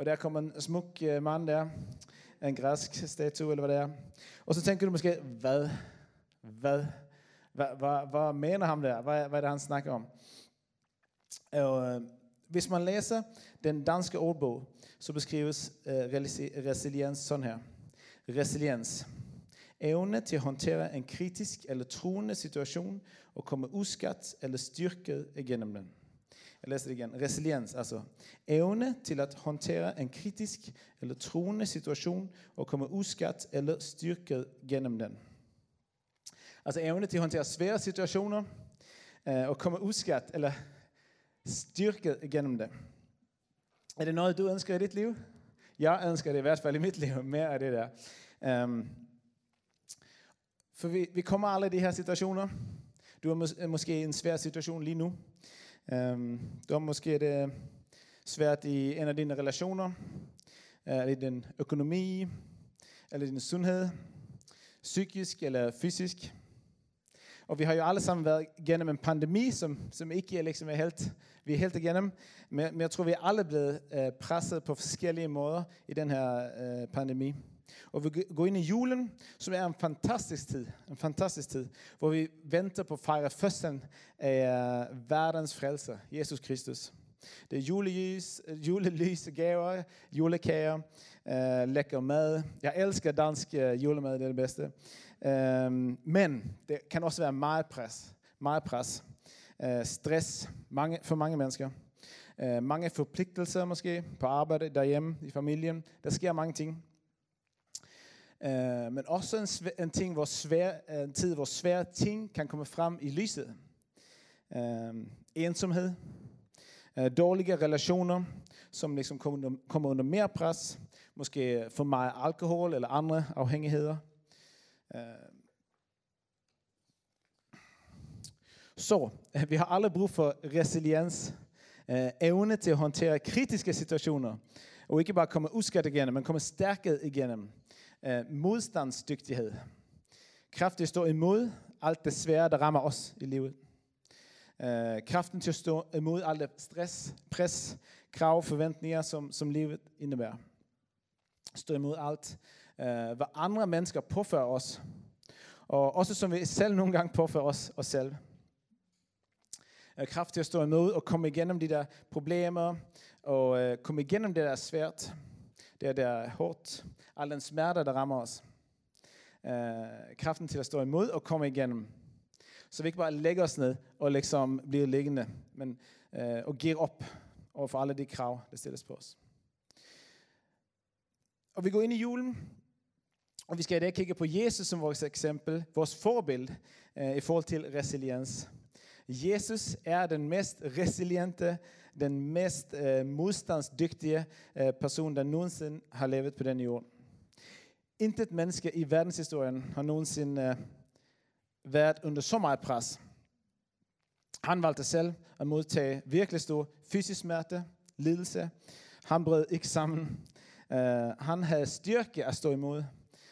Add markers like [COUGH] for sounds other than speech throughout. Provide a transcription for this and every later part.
Och där kommer en smuk øh, mand der. En græsk statue eller vad det är. Och så tänker du måske, hvad? Hvad? Hvad, hvad, hvad mener han der? Hvad, hvad er det, han snakker om? Og, øh, hvis man læser den danske ordbog, så beskrives uh, resiliens sådan her. Resiliens. Evne til at håndtere en kritisk eller truende situation og komme uskadt eller styrket igennem den. Jeg læser det igen. Resiliens, altså evne til at håndtere en kritisk eller truende situation og komme uskadt eller styrket gennem den. Altså evne til at håndtere svære situationer øh, og komme uskadt eller styrket gennem det. Er det noget, du ønsker i dit liv? Jeg ønsker det i hvert fald i mit liv, mere af det der. Um, for vi, vi kommer alle i de her situationer. Du er mås- måske i en svær situation lige nu. Um, du har måske det svært i en af dine relationer, eller i din økonomi, eller din sundhed, psykisk eller fysisk. Og vi har jo alle sammen været igennem en pandemi, som, som ikke er, liksom er helt, vi er helt igennem. Men, men jeg tror, vi er alle blevet øh, presset på forskellige måder i den her øh, pandemi. Og vi går ind i julen, som er en fantastisk tid. En fantastisk tid, hvor vi venter på at fejre fødslen af øh, verdens frelser, Jesus Kristus. Det er julelys, øh, julelys gaver, julekager, øh, lækker mad. Jeg elsker dansk øh, julemad, det er det bedste. Um, men det kan også være meget pres. Meget pres. Uh, stress mange, for mange mennesker. Uh, mange forpligtelser måske på arbejde, derhjemme, i familien. Der sker mange ting. Uh, men også en, svær, en, ting, hvor svær, en tid, hvor svære ting kan komme frem i lyset. Uh, ensomhed. Uh, dårlige relationer, som liksom kommer under, kommer under mere pres. Måske for meget alkohol eller andre afhængigheder. Uh, så vi har alle brug for resiliens, øh, evne til at håndtere kritiske situationer, og ikke bare komme uskadt igennem, men komme stærket igennem. Uh, modstandsdygtighed. at stå imod alt det svære, der rammer os i livet. Uh, kraften til at stå imod alt det stress, pres, krav, forventninger, som, som livet indebærer. Stå imod alt, uh, hvad andre mennesker påfører os, og også som vi selv nogle gange påfører os, os selv. Kraft til at stå imod og komme igennem de der problemer, og uh, komme igennem det der er svært, det der er hårdt, al den smerte, der rammer os. Øh, kraften til at stå imod og komme igennem. Så vi ikke bare lægger os ned og liksom bliver liggende, men øh, og giver op over for alle de krav, der stilles på os. Og vi går ind i julen, og vi skal i dag kigge på Jesus som vores eksempel, vores forbild eh, øh, i forhold til resiliens. Jesus er den mest resiliente, den mest eh, modstandsdygtige eh, person, der nogensinde har levet på denne jorden. Intet menneske i verdenshistorien har nogensinde eh, været under så meget pres. Han valgte selv at modtage virkelig stor fysisk smerte, lidelse. Han brød ikke sammen. Uh, han havde styrke at stå imod.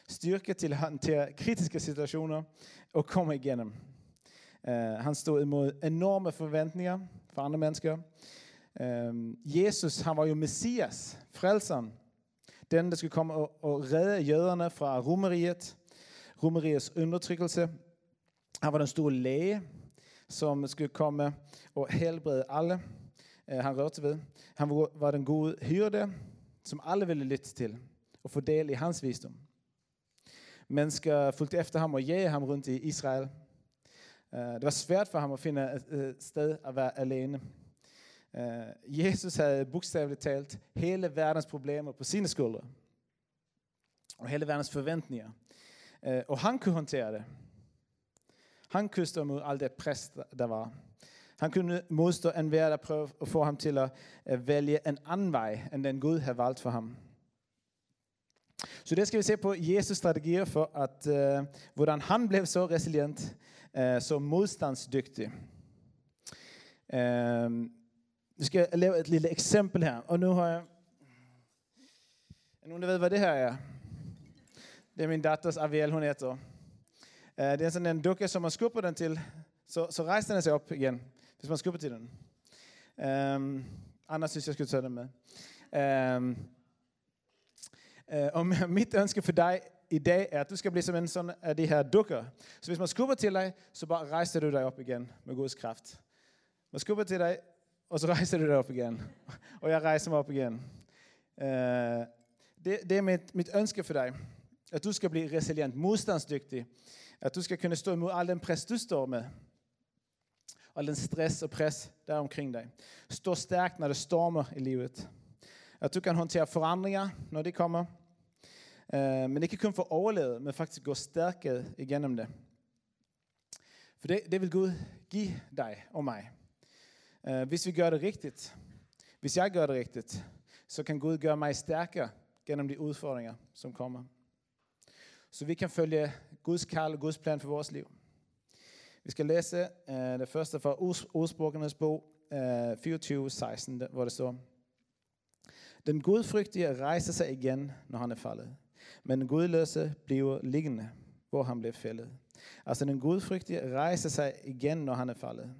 Styrke til at håndtere kritiske situationer og komme igennem. Uh, han stod imod enorme forventninger fra andre mennesker. Uh, Jesus, han var jo Messias, frelseren. Den, der skulle komme og, og redde jøderne fra romeriet. Romeriets undertrykkelse. Han var den store læge, som skulle komme og helbrede alle, eh, han rørte ved. Han var, var den gode hyrde, som alle ville lytte til og få del i hans visdom. Mennesker fulgte efter ham og jagede ham rundt i Israel. Eh, det var svært for ham at finde et, et sted at være alene. Eh, Jesus havde bogstaveligt talt hele verdens problemer på sine skuldre. Og hele verdens forventninger. Eh, og han kunne håndtere det. Han kunne stå mod alt det pres, der var. Han kunne modstå enhver, der prøvede at få ham til at eh, vælge en anden vej, end den Gud havde valgt for ham. Så det skal vi se på Jesus strategier for, at, uh, hvordan han blev så resilient, uh, så modstandsdygtig. Uh, nu skal lave et lille eksempel her, og nu har jeg... Er nogen, der ved, hvad det her er? Det er min datters Aviel, hun heter. Øh, det er sådan en dukke, som man skubber den til, så, så rejser den sig op igen, hvis man skubber til den. Um, Anders synes, jeg skulle tage den med. Um, og [LAUGHS] mit ønske for dig i dag er, at du skal blive som en sådan af de her dukker. Så hvis man skubber til dig, så bare rejser du dig op igen med Guds kraft. Man skubber til dig, og så rejser du dig op igen. [LAUGHS] og jeg rejser mig op igen. Eh, det, det er mit, mit ønske for dig. At du skal blive resilient, modstandsdygtig. At du skal kunne stå imod al den pres, du står med. Al den stress og pres, der er omkring dig. Stå stærkt, når det stormer i livet. At du kan håndtere forandringer, når de kommer. Eh, men ikke kun for at overleve, men faktisk gå stærkere igennem det. For det, det vil Gud give dig og mig. Eh, hvis vi gør det rigtigt, hvis jeg gør det rigtigt, så kan Gud gøre mig stærkere gennem de udfordringer, som kommer. Så vi kan følge Guds kald og Guds plan for vores liv. Vi skal læse uh, det første fra Ordsprogernes bog, eh, uh, 24-16, hvor det står, Den gudfrygtige rejser sig igen, når han er faldet. Men den gudløse bliver liggende, hvor han blev fældet. Altså den gudfrygtige rejser sig igen, når han er faldet.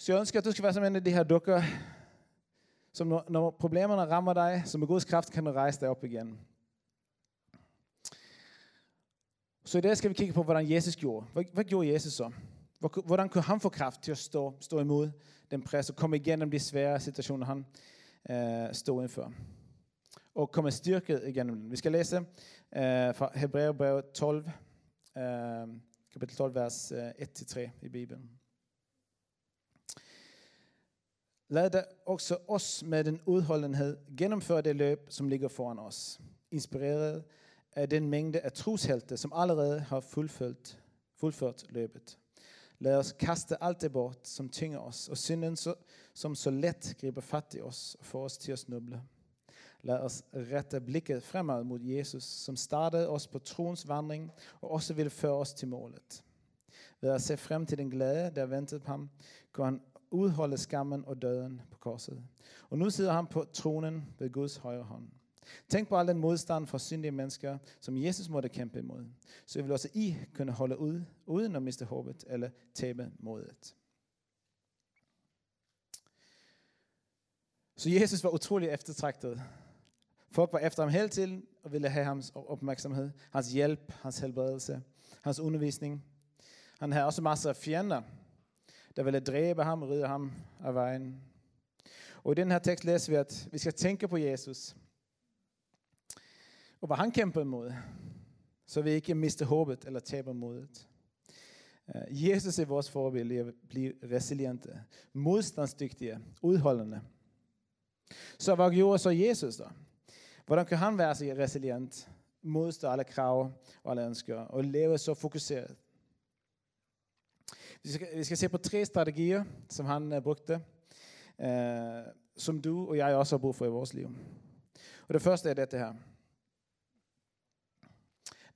Så jeg ønsker, at du skal være som en af de her dukker, som når, når problemerne rammer dig, så med Guds kraft kan du rejse dig op igen. Så i dag skal vi kigge på, hvordan Jesus gjorde. Hvad, hvad gjorde Jesus så? Hvordan kunne han få kraft til at stå, stå imod den pres og komme igennem de svære situationer, han øh, stod inför. Og komme styrket igennem den. Vi skal læse øh, fra Hebræerbrevet 12, øh, kapitel 12, vers øh, 1-3 i Bibelen. Lad da også os med den udholdenhed gennemføre det løb, som ligger foran os. Inspireret af den mængde af troshelte, som allerede har fuldført, fuldført løbet. Lad os kaste alt det bort, som tynger os, og synden, som så let griber fat i os og får os til at snuble. Lad os rette blikket fremad mod Jesus, som startede os på troens vandring og også vil føre os til målet. Ved at se frem til den glæde, der ventede på ham, kunne han udholde skammen og døden på korset. Og nu sidder han på tronen ved Guds højre hånd. Tænk på al den modstand fra syndige mennesker, som Jesus måtte kæmpe imod. Så vil også I kunne holde ud, uden at miste håbet eller tabe modet. Så Jesus var utrolig eftertragtet. Folk var efter ham hele tiden og ville have hans opmærksomhed, hans hjælp, hans helbredelse, hans undervisning. Han havde også masser af fjender, der ville dræbe ham og rydde ham af vejen. Og i den her tekst læser vi, at vi skal tænke på Jesus. Og hvad han kæmper imod, så vi ikke mister håbet eller taber modet. Eh, Jesus er vores forbillede at blive resiliente, modstandsdygtige, udholdende. Så hvad gjorde så Jesus da? Hvordan kan han være så resilient, modstå alle krav og alle ønsker, og leve så fokuseret? Vi skal, vi skal se på tre strategier, som han uh, brugte, uh, som du og jeg også har brug for i vores liv. Og det første er dette her.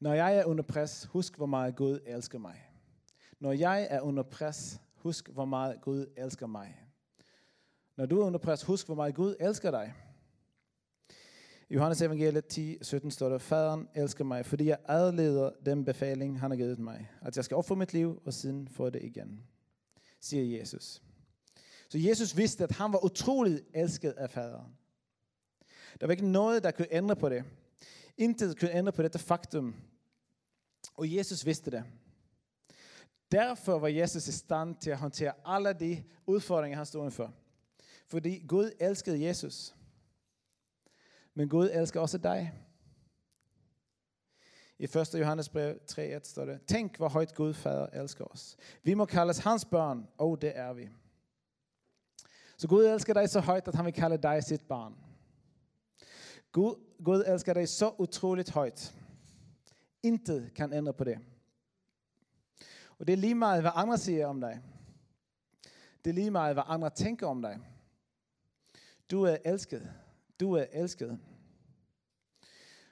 Når jeg er under pres, husk hvor meget Gud elsker mig. Når jeg er under pres, husk hvor meget Gud elsker mig. Når du er under pres, husk hvor meget Gud elsker dig. Johannes evangeliet 10, 17 står der, Faderen elsker mig, fordi jeg adleder den befaling, han har givet mig, at jeg skal ofre mit liv og siden få det igen, siger Jesus. Så Jesus vidste, at han var utroligt elsket af faderen. Der var ikke noget, der kunne ændre på det. Intet kunne ændre på dette faktum. Og Jesus vidste det. Derfor var Jesus i stand til at håndtere alle de udfordringer, han stod for. Fordi Gud elskede Jesus. Men Gud elsker også dig. I 1. Johannes brev 3.1 står det, Tænk, hvor højt Gud fader elsker os. Vi må kaldes hans børn, og oh, det er vi. Så Gud elsker dig så højt, at han vil kalde dig sit barn. Gud, Gud elsker dig så utroligt højt. Intet kan ændre på det. Og det er lige meget, hvad andre siger om dig. Det er lige meget, hvad andre tænker om dig. Du er elsket. Du er elsket.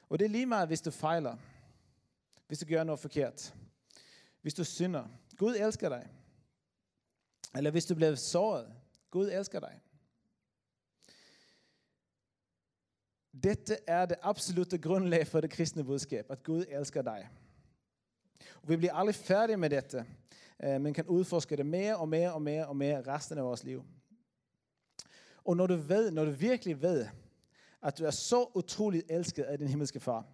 Og det er lige meget, hvis du fejler. Hvis du gør noget forkert. Hvis du synder. Gud elsker dig. Eller hvis du bliver såret. Gud elsker dig. Dette er det absolutte grundlag for det kristne budskab, at Gud elsker dig. Og vi bliver aldrig færdige med dette, øh, men kan udforske det mere og mere og mere og mere resten af vores liv. Og når du ved, når du virkelig ved, at du er så utroligt elsket af din himmelske far,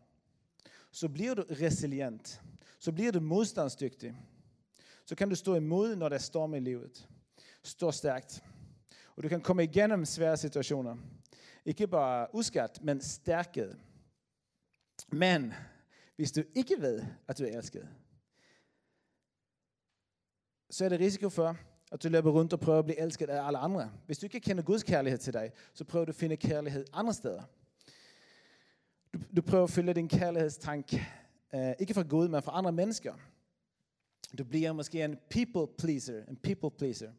så bliver du resilient. Så bliver du modstandsdygtig. Så kan du stå imod, når der er storm i livet. Stå stærkt. Og du kan komme igennem svære situationer. Ikke bare uskadt, men stærket. Men hvis du ikke ved, at du er elsket, så er det risiko for, at du løber rundt og prøver at blive elsket af alle andre. Hvis du ikke kender Guds kærlighed til dig, så prøver du at finde kærlighed andre steder. Du, du prøver at følge din kærlighedstank, uh, ikke fra Gud, men fra andre mennesker. Du bliver måske en people pleaser, en people pleaser.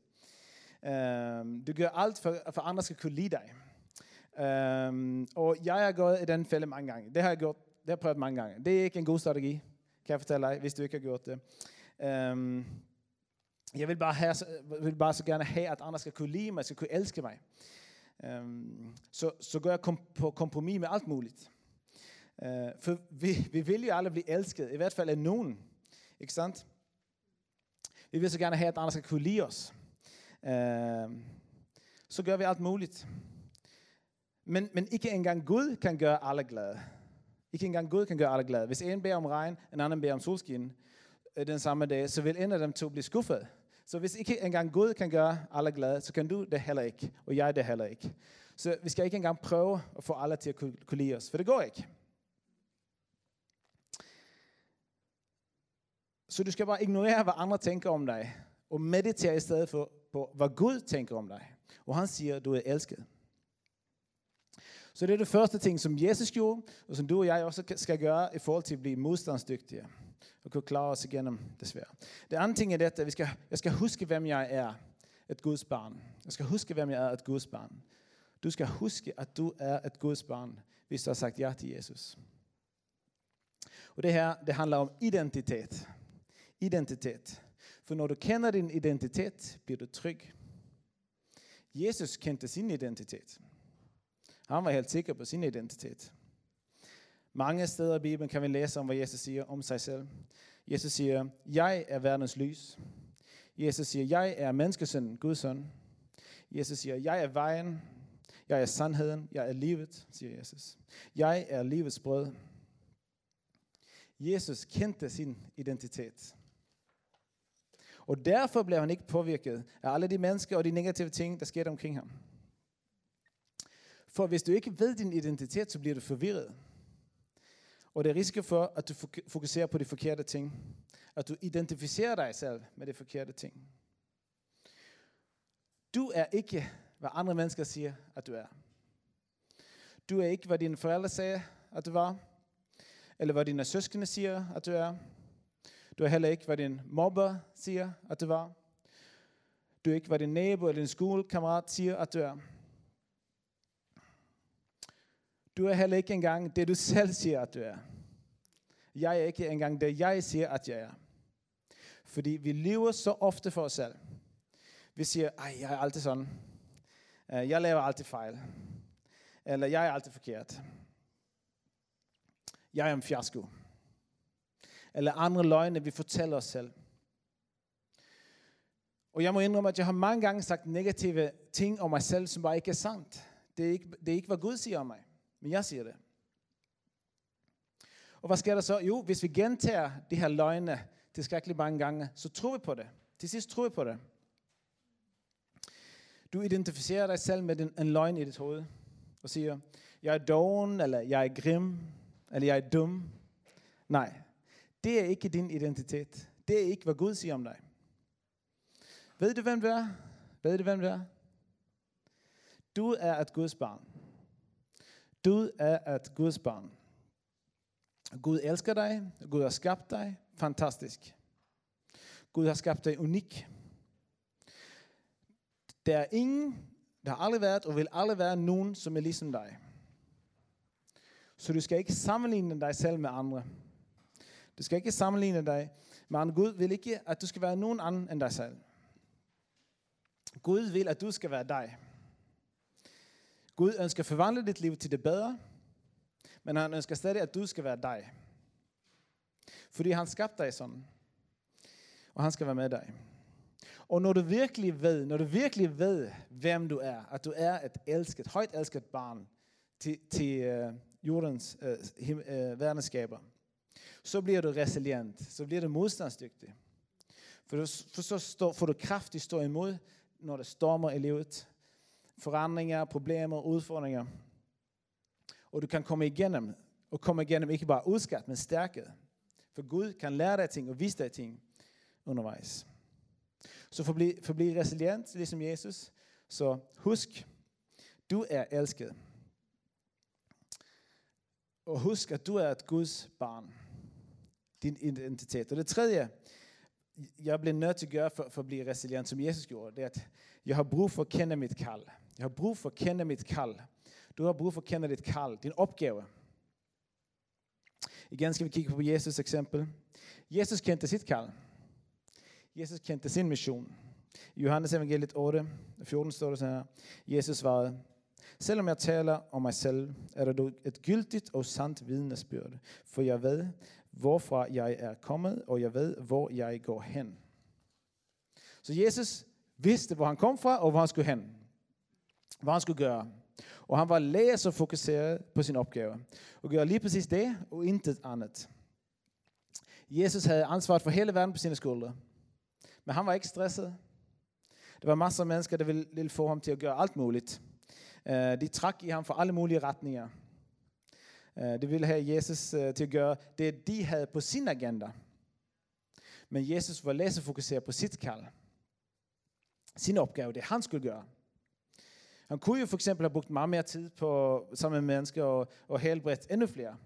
Um, du gør alt for, for andre skal kunne lide dig. Um, og jeg har gået i den fælde mange gange. Det har jeg gjort, det har jeg prøvet mange gange. Det er ikke en god strategi, kan jeg fortælle dig, hvis du ikke har gjort det. Um, jeg vil bare, have, øh, vil bare så gerne have, at andre skal kunne lide mig, skal kunne elske mig. Um, så, så går jeg kom, på kompromis med alt muligt. Uh, for vi, vi vil jo alle blive elsket, i hvert fald af nogen. Ikke sandt? Vi vil så gerne have, at andre skal kunne lide os. Uh, så gør vi alt muligt. Men, men ikke engang Gud kan gøre alle glade. Ikke engang Gud kan gøre alle glade. Hvis en beder om regn, en anden beder om solskin, øh, den samme dag, så vil en af dem to blive skuffet. Så hvis ikke engang Gud kan gøre alle glade, så kan du det heller ikke, og jeg det heller ikke. Så vi skal ikke engang prøve at få alle til at kunne lide os, for det går ikke. Så du skal bare ignorere, hvad andre tænker om dig, og meditere i stedet for på, hvad Gud tænker om dig. Og han siger, at du er elsket. Så det er det første ting, som Jesus gjorde, og som du og jeg også skal gøre i forhold til at blive modstandsdygtige og kunne klare os igennem det svære. Det andet ting er dette, vi skal, jeg skal huske, hvem jeg er, et Guds barn. Jeg skal huske, hvem jeg er, et Guds barn. Du skal huske, at du er et Guds barn, hvis du har sagt ja til Jesus. Og det her, det handler om identitet. Identitet. For når du kender din identitet, bliver du tryg. Jesus kendte sin identitet. Han var helt sikker på sin identitet. Mange steder i Bibelen kan vi læse om, hvad Jesus siger om sig selv. Jesus siger, jeg er verdens lys. Jesus siger, jeg er menneskesønnen, Guds søn. Jesus siger, jeg er vejen, jeg er sandheden, jeg er livet, siger Jesus. Jeg er livets brød. Jesus kendte sin identitet. Og derfor blev han ikke påvirket af alle de mennesker og de negative ting, der skete omkring ham. For hvis du ikke ved din identitet, så bliver du forvirret. Og det er risiko for, at du fokuserer på de forkerte ting. At du identificerer dig selv med de forkerte ting. Du er ikke, hvad andre mennesker siger, at du er. Du er ikke, hvad dine forældre sagde, at du var. Eller hvad dine søskende siger, at du er. Du er heller ikke, hvad din mobber siger, at du var. Du er ikke, hvad din nabo eller din skolekammerat siger, at du er. Du er heller ikke engang det, du selv siger, at du er. Jeg er ikke engang det, jeg siger, at jeg er. Fordi vi lever så ofte for os selv. Vi siger, ej, jeg er altid sådan. Øh, jeg laver altid fejl. Eller jeg er altid forkert. Jeg er en fiasko. Eller andre løgne, vi fortæller os selv. Og jeg må indrømme, at jeg har mange gange sagt negative ting om mig selv, som bare ikke er sandt. Det er ikke, det er ikke hvad Gud siger om mig. Men jeg siger det. Og hvad sker der så? Jo, hvis vi gentager de her løgne skrækkelig mange gange, så tror vi på det. Til sidst tror vi på det. Du identificerer dig selv med en, en løgn i dit hoved og siger, jeg er doven, eller jeg er grim, eller jeg er dum. Nej, det er ikke din identitet. Det er ikke, hvad Gud siger om dig. Ved du, hvem du er? Ved du, hvem du er? Du er et Guds barn. Du er et Guds barn. Gud elsker dig. Gud har skabt dig. Fantastisk. Gud har skabt dig unik. Der er ingen, der har aldrig været og vil aldrig være nogen, som er ligesom dig. Så du skal ikke sammenligne dig selv med andre. Du skal ikke sammenligne dig med andre. Gud vil ikke, at du skal være nogen anden end dig selv. Gud vil, at du skal være dig. Gud ønsker at forvandle dit liv til det bedre, men han ønsker stadig, at du skal være dig. Fordi han skabte dig sådan. Og han skal være med dig. Og når du virkelig ved, når du virkelig ved, hvem du er, at du er et elsket, højt elsket barn til, til uh, jordens uh, him, øh, uh, verdenskaber, så bliver du resilient, så bliver du modstandsdygtig. For, du, for så stå, får du kraft i stå imod, når det stormer i livet. Forandringer, problemer, udfordringer. Og du kan komme igennem, og komme igennem ikke bare udskat, men stærket. For Gud kan lære dig ting og vise dig ting undervejs. Så for at blive, for at blive resilient, ligesom Jesus, så husk, du er elsket. Og husk, at du er et Guds barn. Din identitet. Og det tredje, jeg bliver nødt til at gøre for, for at blive resilient, som Jesus gjorde, det er, at jeg har brug for at kende mit kald. Jeg har brug for at kende mit kald. Du har brug for at kende dit kald, din opgave. Igen skal vi kigge på Jesus eksempel. Jesus kendte sit kald. Jesus kendte sin mission. I Johannes evangeliet 8, 14 står det så her. Jesus svarede, Selvom jeg taler om mig selv, er det dog et gyldigt og sandt vidnesbyrd, for jeg ved, hvorfra jeg er kommet, og jeg ved, hvor jeg går hen. Så Jesus vidste, hvor han kom fra, og hvor han skulle hen. Hvad han skulle gøre. Og han var læser fokuseret på sin opgave. Og gjorde lige præcis det, og intet andet. Jesus havde ansvaret for hele verden på sine skuldre. Men han var ikke stresset. Det var masser af mennesker, der ville, få ham til at gøre alt muligt. Eh, de trak i ham for alle mulige retninger. Eh, de ville have Jesus uh, til at gøre det, de havde på sin agenda. Men Jesus var læsefokuseret på sit kald. Sin opgave, det han skulle gøre. Han kunne jo for eksempel have brugt meget mere tid på sammen med mennesker og, og helbredt endnu flere.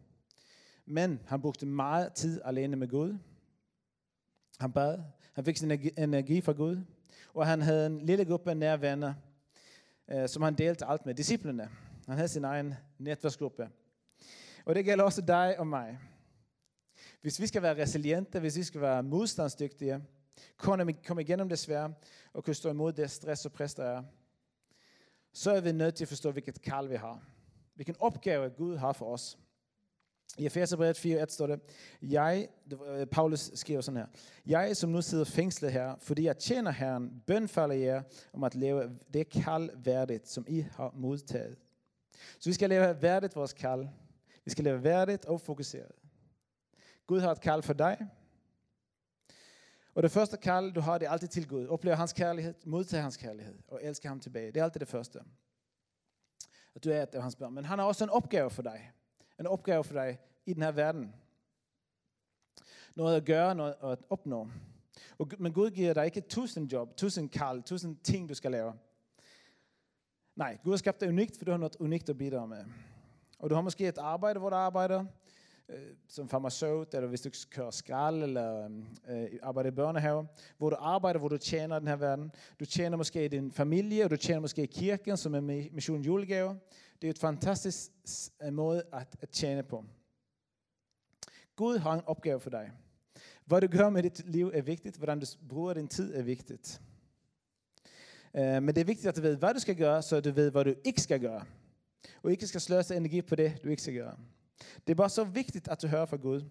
Men han brugte meget tid alene med Gud. Han bad. Han fik sin energi fra Gud. Og han havde en lille gruppe nære venner, eh, som han delte alt med. Disciplene. Han havde sin egen netværksgruppe. Og det gælder også dig og mig. Hvis vi skal være resiliente, hvis vi skal være modstandsdygtige, komme, komme igennem det svære, og kunne stå imod det stress og pres, der er, så er vi nødt til at forstå, hvilket kald vi har. Hvilken opgave Gud har for os. I Efeserbrevet 4.1 står det, jeg, øh, Paulus skriver sådan her, jeg som nu sidder fængslet her, fordi jeg tjener Herren, bønfalder jer om at leve det kald værdigt, som I har modtaget. Så vi skal leve værdigt vores kald. Vi skal leve værdigt og fokuseret. Gud har et kald for dig. Og det første kald, du har, det er altid til Gud. Oplev hans kærlighed, modtage hans kærlighed og elske ham tilbage. Det er altid det første. At du er et af hans børn. Men han har også en opgave for dig en opgave for dig i den her verden. Noget at gøre, noget at opnå. Og, men Gud giver dig ikke tusind job, tusind kald, tusind ting, du skal lave. Nej, Gud har skabt dig unikt, for du har noget unikt at bidrage med. Og du har måske et arbejde, hvor du arbejder, Øh, som farmaceut, eller hvis du kører skrald, eller øh, arbejder i børnehave, hvor du arbejder, hvor du tjener den her verden. Du tjener måske i din familie, og du tjener måske i kirken, som er mission julegave. Det er et fantastisk øh, måde at, at tjene på. Gud har en opgave for dig. Hvad du gør med dit liv er vigtigt. Hvordan du bruger din tid er vigtigt. Uh, men det er vigtigt, at du ved, hvad du skal gøre, så du ved, hvad du ikke skal gøre. Og ikke skal sløse energi på det, du ikke skal gøre. Det er bare så vigtigt, at du hører fra Gud.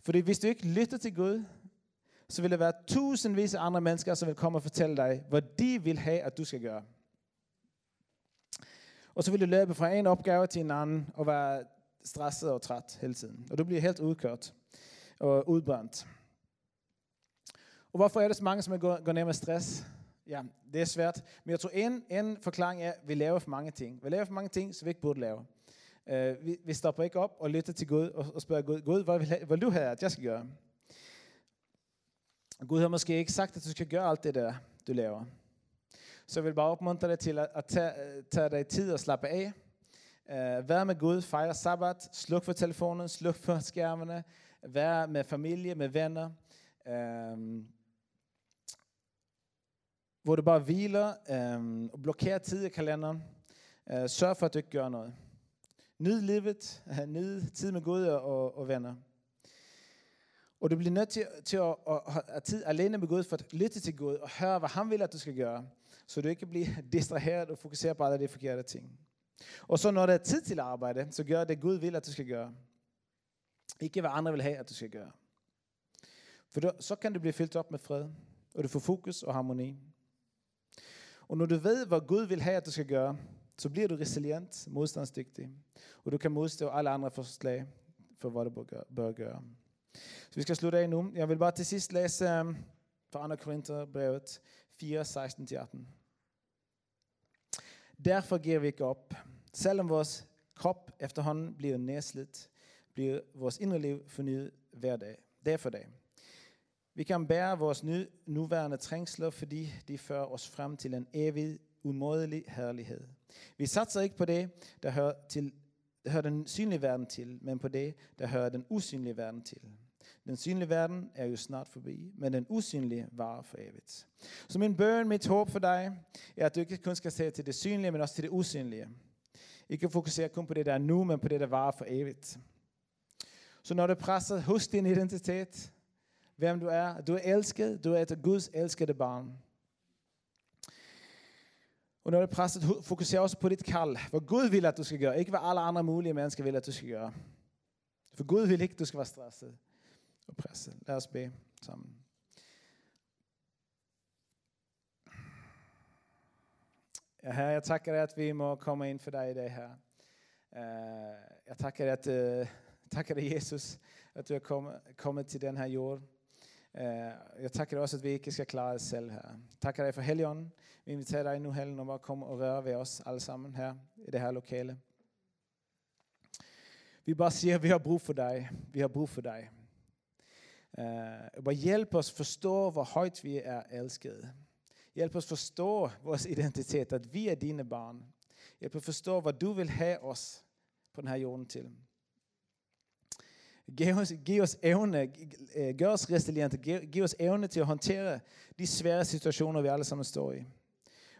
Fordi hvis du ikke lytter til Gud, så vil der være tusindvis af andre mennesker, som vil komme og fortælle dig, hvad de vil have, at du skal gøre. Og så vil du løbe fra en opgave til en anden og være stresset og træt hele tiden. Og du bliver helt udkørt og udbrændt. Og hvorfor er det så mange, som går, ned med stress? Ja, det er svært. Men jeg tror, en, en forklaring er, at vi laver for mange ting. Vi laver for mange ting, som vi ikke burde lave. Uh, vi, vi stopper ikke op og lytter til Gud og, og spørger Gud, Gud, hvad vil, hvad vil du have, at jeg skal gøre? Gud har måske ikke sagt, at du skal gøre alt det der, du laver. Så jeg vil bare opmuntre dig til at, at tage, øh, tage dig tid og slappe af. Uh, vær med Gud, fejre sabbat, sluk for telefonen, sluk for skærmene, vær med familie, med venner. Um, hvor du bare hviler um, og blokerer tid i kalenderen. Uh, sørg for, at du ikke gør noget. Nyd livet, [LAUGHS] nyd tid med Gud og, og venner. Og du bliver nødt til, til at, at, at have tid alene med Gud for at lytte til Gud og høre, hvad han vil, at du skal gøre. Så du ikke bliver [LAUGHS] distraheret og fokuseret på alle de forkerte ting. Og så når der er tid til at arbejde, så gør det Gud vil, at du skal gøre. Ikke hvad andre vil have, at du skal gøre. For då, så kan du blive fyldt op med fred, og du får fokus og harmoni. Og når du ved, hvad Gud vil have, at du skal gøre, så bliver du resilient, modstandsdygtig, og du kan modstå alle andre forslag for, hvad du bør gøre. Så vi skal slutte af nu. Jeg vil bare til sidst læse øh, fra 2. Korintherbrevet 4, 16-18. Derfor giver vi ikke op. Selvom vores krop efterhånden bliver nedslidt, bliver vores indre liv fornyet hver dag, dag for dag. Vi kan bære vores nu, nuværende trængsler, fordi de fører os frem til en evig, umådelig herlighed. Vi satser ikke på det, der hører, til, der hører den synlige verden til, men på det, der hører den usynlige verden til. Den synlige verden er jo snart forbi, men den usynlige varer for evigt. Så min bøn, mit håb for dig, er, at du ikke kun skal se til det synlige, men også til det usynlige. Ikke fokusere kun på det, der er nu, men på det, der varer for evigt. Så når du presser hos din identitet, hvem du er, du er elsket, du er et Guds elskede barn. Og når du presser, fokuser også på dit kald. Hvad Gud vil, at du skal gøre. Ikke hvad alle andre mulige mennesker vil, at du skal gøre. For Gud vil ikke, at du skal være stresset og presset. Lad os bede sammen. Ja, herre, jeg takker dig, at vi må komme ind for dig i dag, her. Uh, eh, jeg takker dig, at, uh, takker dig, Jesus, at du er kommet, kommet til den her jord. Eh, Jeg takker dig også, at vi ikke skal klare os selv her. Takker dig for helgen. Vi inviterer dig nu, helgen om at komme og røre ved os alle sammen her i det her lokale. Vi bare siger, at vi har brug for dig. Vi har brug for dig. Eh, uh, bare hjælp os forstå, hvor højt vi er elskede. Hjælp os forstå vores identitet, at vi er dine barn. Hjælp os forstå, hvad du vil have os på den her jorden til. Giv os, giv os evne, øh, gør os resiliente, giv, giv os evne til at håndtere de svære situationer, vi alle sammen står i.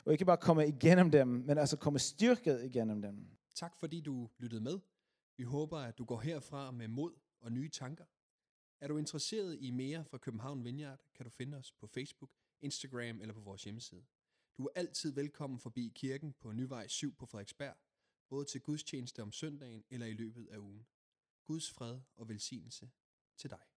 Og ikke bare komme igennem dem, men altså komme styrket igennem dem. Tak fordi du lyttede med. Vi håber, at du går herfra med mod og nye tanker. Er du interesseret i mere fra København Vineyard, kan du finde os på Facebook, Instagram eller på vores hjemmeside. Du er altid velkommen forbi kirken på Nyvej 7 på Frederiksberg, både til gudstjeneste om søndagen eller i løbet af ugen. Guds fred og velsignelse til dig.